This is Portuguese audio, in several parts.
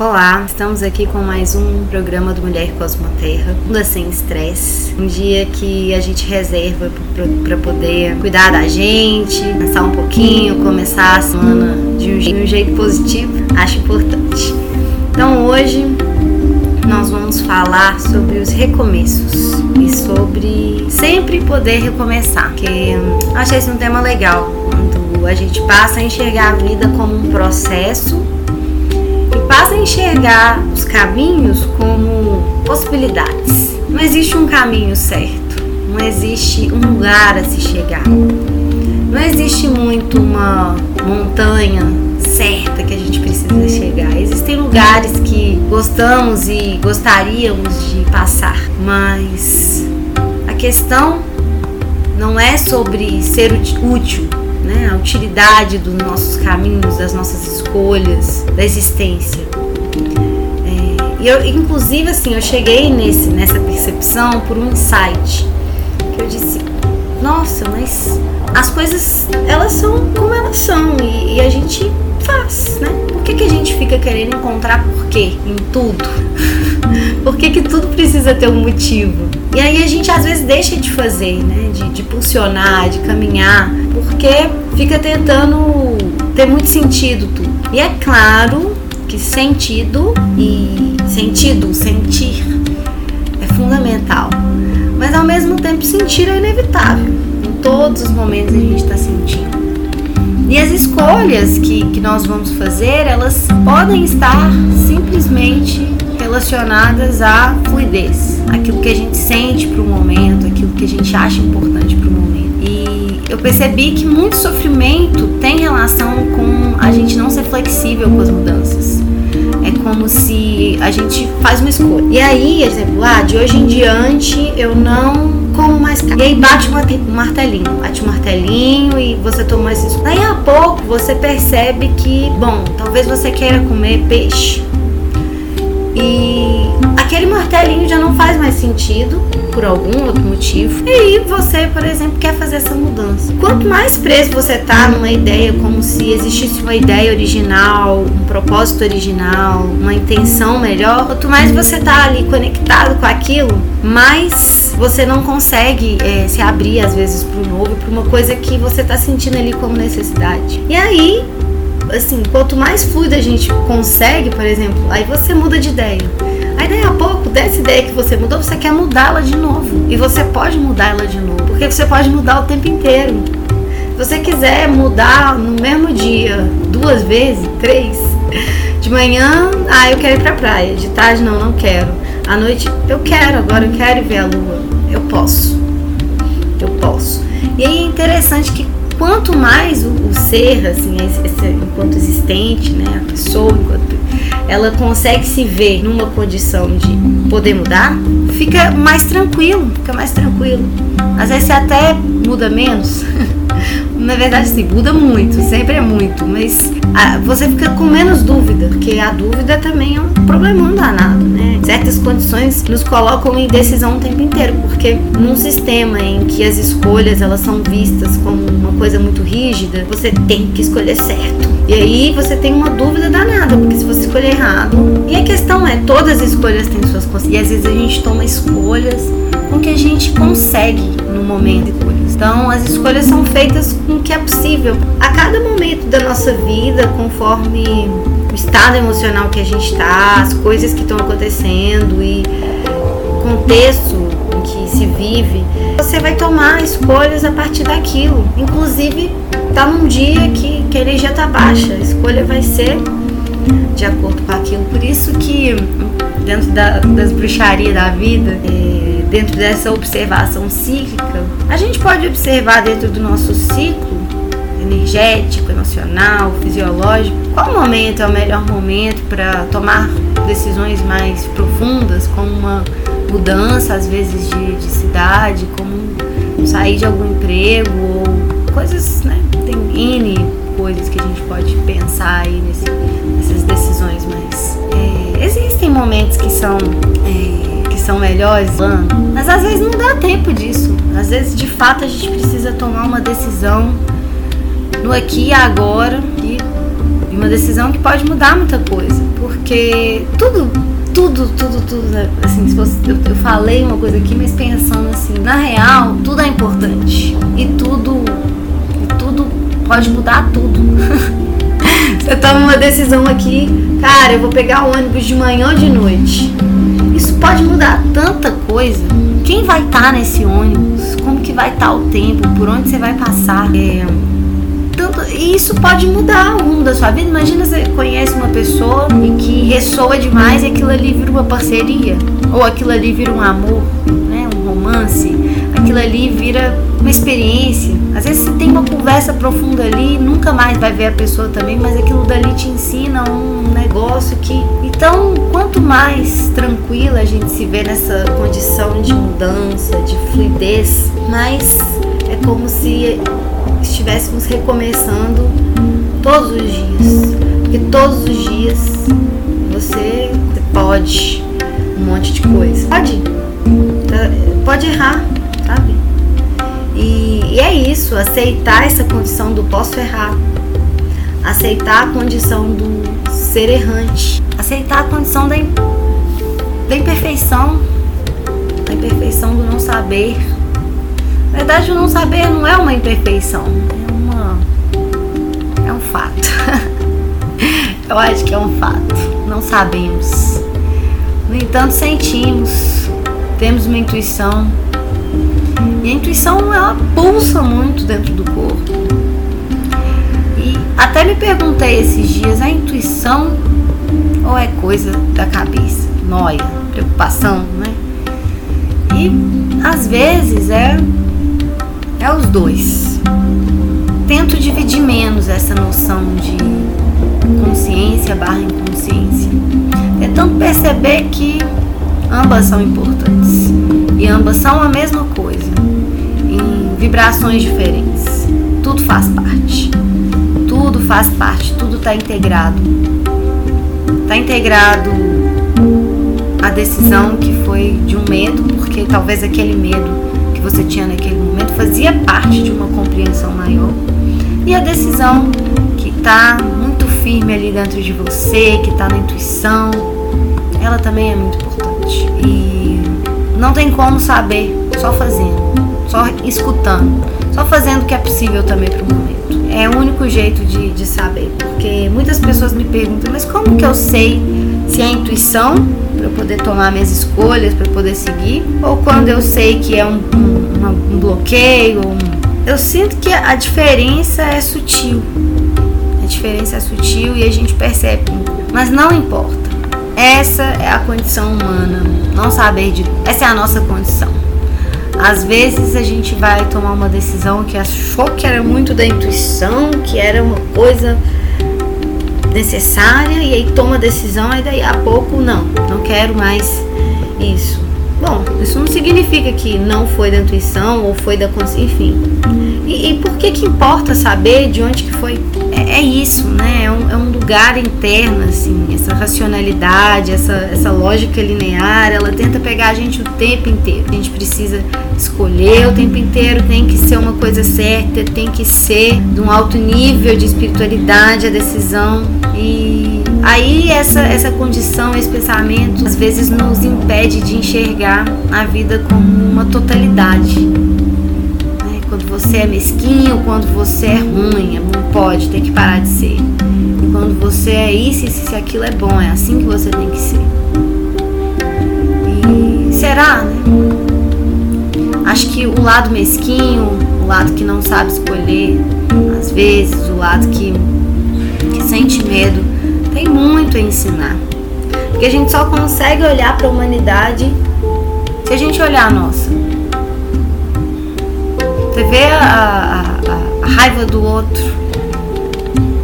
Olá, estamos aqui com mais um programa do Mulher Cosmoterra, Muda Sem Estresse. Um dia que a gente reserva para poder cuidar da gente, pensar um pouquinho, começar a semana de um, jeito, de um jeito positivo, acho importante. Então hoje nós vamos falar sobre os recomeços e sobre sempre poder recomeçar, que achei esse um tema legal, quando a gente passa a enxergar a vida como um processo passa a enxergar os caminhos como possibilidades. Não existe um caminho certo, não existe um lugar a se chegar. Não existe muito uma montanha certa que a gente precisa chegar. Existem lugares que gostamos e gostaríamos de passar, mas a questão não é sobre ser útil, né? a utilidade dos nossos caminhos, das nossas escolhas, da existência. É, e eu, inclusive, assim, eu cheguei nesse, nessa percepção por um insight que eu disse: Nossa, mas as coisas elas são como elas são e, e a gente faz, né? Por que, que a gente fica querendo encontrar porquê em tudo? Por que, que tudo precisa ter um motivo? E aí a gente às vezes deixa de fazer, né? De, de pulsionar, de caminhar, porque fica tentando ter muito sentido tudo. E é claro que sentido e sentido, sentir é fundamental. Mas ao mesmo tempo sentir é inevitável. Em todos os momentos a gente está sentindo. E as escolhas que, que nós vamos fazer, elas podem estar simplesmente relacionadas à fluidez, aquilo que a gente sente para o momento, aquilo que a gente acha importante para o momento. Eu percebi que muito sofrimento tem relação com a gente não ser flexível com as mudanças. É como se a gente faz uma escolha. E aí, exemplo, ah, de hoje em diante eu não como mais carne. E aí bate um martelinho, bate um martelinho e você toma esse. Daí a pouco você percebe que, bom, talvez você queira comer peixe. E aquele martelinho já não faz mais sentido por algum outro motivo. E aí você, por exemplo, quer fazer essa mudança. Quanto mais preso você tá numa ideia, como se existisse uma ideia original, um propósito original, uma intenção melhor, quanto mais você tá ali conectado com aquilo, mais você não consegue é, se abrir às vezes para o novo, para uma coisa que você tá sentindo ali como necessidade. E aí assim, quanto mais fluido a gente consegue, por exemplo, aí você muda de ideia. Aí daí a pouco, dessa ideia que você mudou, você quer mudá-la de novo. E você pode mudá-la de novo, porque você pode mudar o tempo inteiro. Se você quiser mudar no mesmo dia, duas vezes, três, de manhã, ah, eu quero ir pra praia. De tarde, não, não quero. À noite, eu quero, agora eu quero ver a lua. Eu posso. Eu posso. E aí é interessante que quanto mais o, o ser, assim, esse, enquanto existente, né, a pessoa, enquanto ela consegue se ver numa condição de poder mudar, fica mais tranquilo, fica mais tranquilo. Às vezes você até muda menos. Na verdade, sim, muda muito, sempre é muito, mas ah, você fica com menos dúvida, porque a dúvida também é um problemão danado, né? Certas condições nos colocam em decisão o tempo inteiro, porque num sistema em que as escolhas elas são vistas como uma coisa muito rígida, você tem que escolher certo. E aí você tem uma dúvida danada, porque se você escolher errado. E a questão é, todas as escolhas têm suas consequências. E às vezes a gente toma escolhas com que a gente consegue no momento então, as escolhas são feitas com o que é possível. A cada momento da nossa vida, conforme o estado emocional que a gente está, as coisas que estão acontecendo e o contexto em que se vive, você vai tomar escolhas a partir daquilo. Inclusive, tá num dia que, que a energia tá baixa, a escolha vai ser de acordo com aquilo. Por isso que dentro da, das bruxarias da vida, é, dentro dessa observação cíclica, a gente pode observar dentro do nosso ciclo energético, emocional, fisiológico, qual momento é o melhor momento para tomar decisões mais profundas, como uma mudança, às vezes, de, de cidade, como sair de algum emprego, ou coisas, né? Tem N coisas que a gente pode pensar aí nesse, nessas decisões, mas é, existem momentos que são. É, são melhores, mas às vezes não dá tempo disso. Às vezes, de fato, a gente precisa tomar uma decisão no aqui e agora e uma decisão que pode mudar muita coisa. Porque tudo, tudo, tudo, tudo. Né? Assim, se fosse, eu, eu falei uma coisa aqui, mas pensando assim, na real, tudo é importante. E tudo. E tudo pode mudar tudo. Você toma uma decisão aqui, cara, eu vou pegar o ônibus de manhã ou de noite. Isso pode mudar tanta coisa. Quem vai estar tá nesse ônibus? Como que vai estar tá o tempo? Por onde você vai passar? É, tanto, e isso pode mudar o rumo da sua vida. Imagina você conhece uma pessoa e que ressoa demais e aquilo ali vira uma parceria. Ou aquilo ali vira um amor, né? um romance. Aquilo ali vira uma experiência. Às vezes você tem uma conversa profunda ali, nunca mais vai ver a pessoa também, mas aquilo dali te ensina um negócio que. Então, quanto mais tranquila a gente se vê nessa condição de mudança, de fluidez, mais é como se estivéssemos recomeçando todos os dias. Porque todos os dias você pode um monte de coisa. Pode. Tá, pode errar? E, é isso, aceitar essa condição do posso errar. Aceitar a condição do ser errante. Aceitar a condição da, da imperfeição. Da imperfeição do não saber na verdade, o não saber não é uma imperfeição, é uma. É um fato. Eu acho que é um fato. Não sabemos. No entanto, sentimos, temos uma intuição. E a intuição ela pulsa muito dentro do corpo. E até me perguntei esses dias: a intuição ou é coisa da cabeça? Noia, preocupação, né? E às vezes é é os dois. Tento dividir menos essa noção de consciência barra inconsciência. Tentando perceber que ambas são importantes. E ambas são a mesma coisa, vibrações diferentes. Tudo faz parte. Tudo faz parte, tudo está integrado. Está integrado a decisão que foi de um medo, porque talvez aquele medo você tinha naquele momento fazia parte de uma compreensão maior. E a decisão que está muito firme ali dentro de você, que está na intuição, ela também é muito importante. E não tem como saber só fazendo, só escutando, só fazendo o que é possível também para o momento. É o único jeito de, de saber, porque muitas pessoas me perguntam, mas como que eu sei se é intuição para eu poder tomar minhas escolhas, para poder seguir, ou quando eu sei que é um, um, um bloqueio. Um... Eu sinto que a diferença é sutil. A diferença é sutil e a gente percebe, mas não importa. Essa é a condição humana, não saber de. Essa é a nossa condição. Às vezes a gente vai tomar uma decisão que achou que era muito da intuição, que era uma coisa necessária e aí toma decisão e daí a pouco não, não quero mais isso. Bom, isso não significa que não foi da intuição ou foi da consciência, enfim. E, e, por que que importa saber de onde que foi? É, é isso, né? É um, é um, lugar interno, assim, essa racionalidade, essa, essa lógica linear, ela tenta pegar a gente o tempo inteiro. A gente precisa escolher o tempo inteiro, tem que ser uma coisa certa, tem que ser de um alto nível de espiritualidade a decisão. E aí essa, essa condição, esse pensamento, às vezes nos impede de enxergar a vida como uma totalidade. Né? Quando você é mesquinho, quando você é ruim, não pode, tem que parar de ser. E quando você é isso, isso, aquilo é bom, é assim que você tem que ser. E será, né? Acho que o lado mesquinho, o lado que não sabe escolher, às vezes, o lado que, que sente medo, tem muito a ensinar. Porque a gente só consegue olhar para a humanidade se a gente olhar a nossa. Você vê a, a, a, a raiva do outro,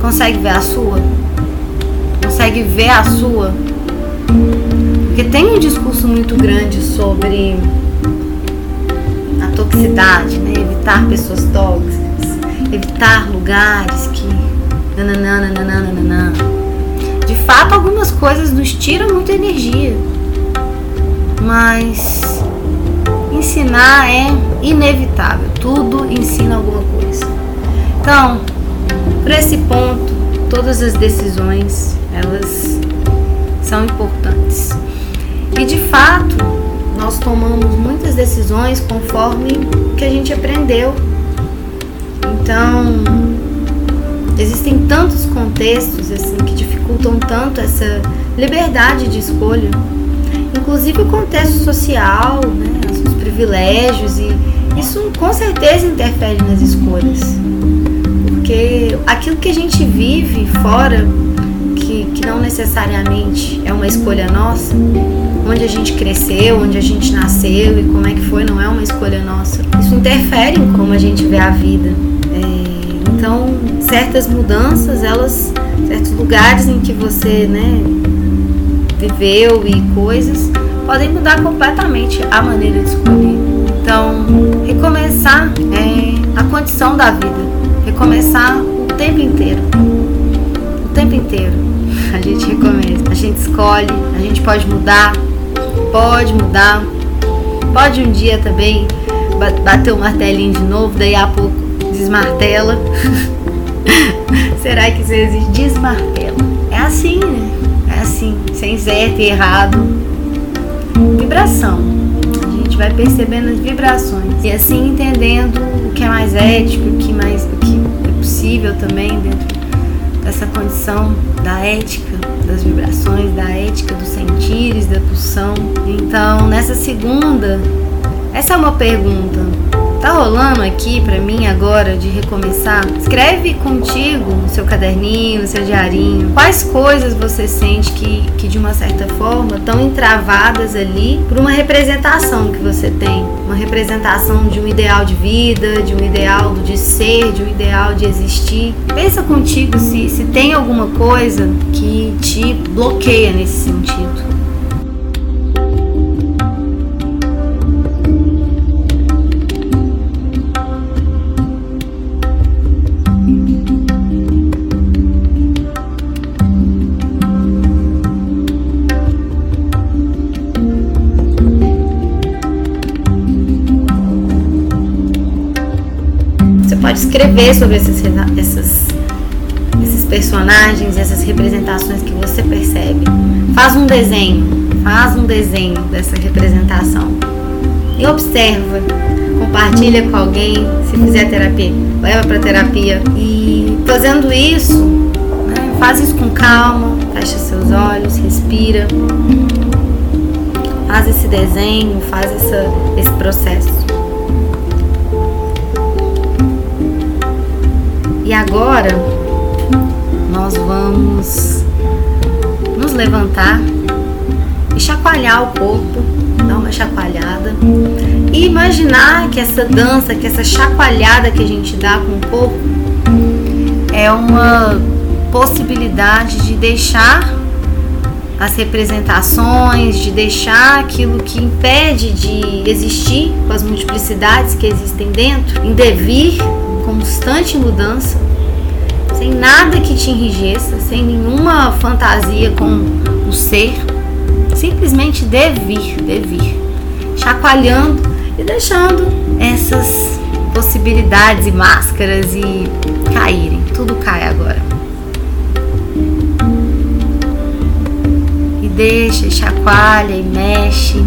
consegue ver a sua? Consegue ver a sua? Porque tem um discurso muito grande sobre toxicidade, né? evitar pessoas tóxicas, evitar lugares que. Nananana, De fato, algumas coisas nos tiram muita energia, mas ensinar é inevitável, tudo ensina alguma coisa. Então, por esse ponto, todas as decisões, elas são importantes. E de fato, nós tomamos muitas decisões conforme que a gente aprendeu. Então, existem tantos contextos assim que dificultam tanto essa liberdade de escolha, inclusive o contexto social, né, os privilégios e isso com certeza interfere nas escolhas, porque aquilo que a gente vive fora que, que não necessariamente é uma escolha nossa, onde a gente cresceu, onde a gente nasceu e como é que foi, não é uma escolha nossa. Isso interfere em como a gente vê a vida. É, então, certas mudanças, elas, certos lugares em que você, né, viveu e coisas, podem mudar completamente a maneira de escolher. Então, recomeçar é a condição da vida. Recomeçar o tempo inteiro. O tempo inteiro a gente recomeça, a gente escolhe, a gente pode mudar, pode mudar, pode um dia também bater o martelinho de novo, daí a pouco desmartela. Será que isso existe? Desmartela. É assim, né? Assim, sem certo e errado. Vibração. A gente vai percebendo as vibrações e assim entendendo o que é mais ético, o que mais o que é possível também dentro dessa condição da ética das vibrações, da ética dos sentires, da pulsão. Então, nessa segunda, essa é uma pergunta. Tá rolando aqui para mim agora de recomeçar? Escreve contigo no seu caderninho, no seu diarinho. Quais coisas você sente que, que de uma certa forma estão entravadas ali por uma representação que você tem? Uma representação de um ideal de vida, de um ideal de ser, de um ideal de existir. Pensa contigo se, se tem alguma coisa que te bloqueia nesse sentido. Escrever sobre esses, essas, esses personagens, essas representações que você percebe. Faz um desenho, faz um desenho dessa representação e observa. Compartilha com alguém, se fizer terapia, leva para terapia. E fazendo isso, né, faz isso com calma, fecha seus olhos, respira, faz esse desenho, faz essa, esse processo. E agora nós vamos nos levantar e chacoalhar o corpo, dar uma chacoalhada. E imaginar que essa dança, que essa chacoalhada que a gente dá com o corpo é uma possibilidade de deixar as representações, de deixar aquilo que impede de existir com as multiplicidades que existem dentro, em devir constante mudança, sem nada que te enrijeça, sem nenhuma fantasia com o ser, simplesmente devir, devir, chacoalhando e deixando essas possibilidades e máscaras e caírem. Tudo cai agora. E deixa, chacoalha e mexe.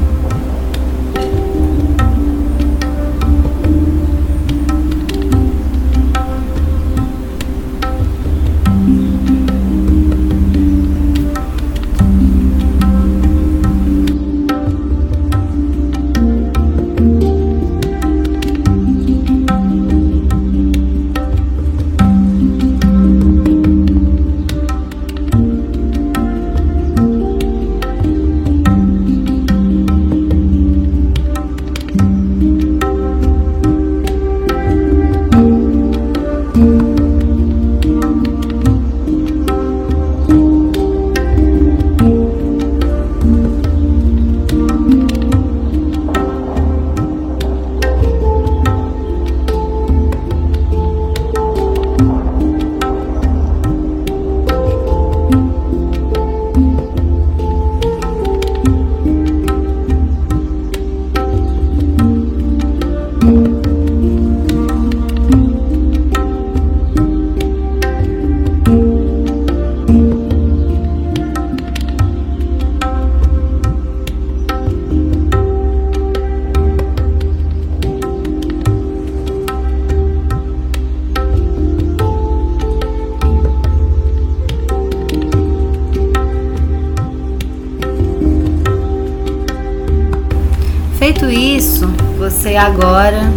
Agora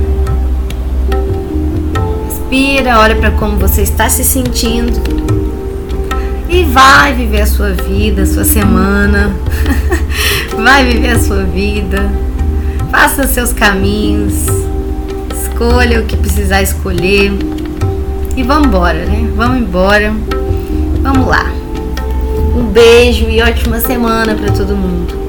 respira, olha para como você está se sentindo e vai viver a sua vida, a sua semana. vai viver a sua vida. Faça seus caminhos. Escolha o que precisar escolher. E vamos embora, né? Vamos embora. Vamos lá. Um beijo e ótima semana para todo mundo.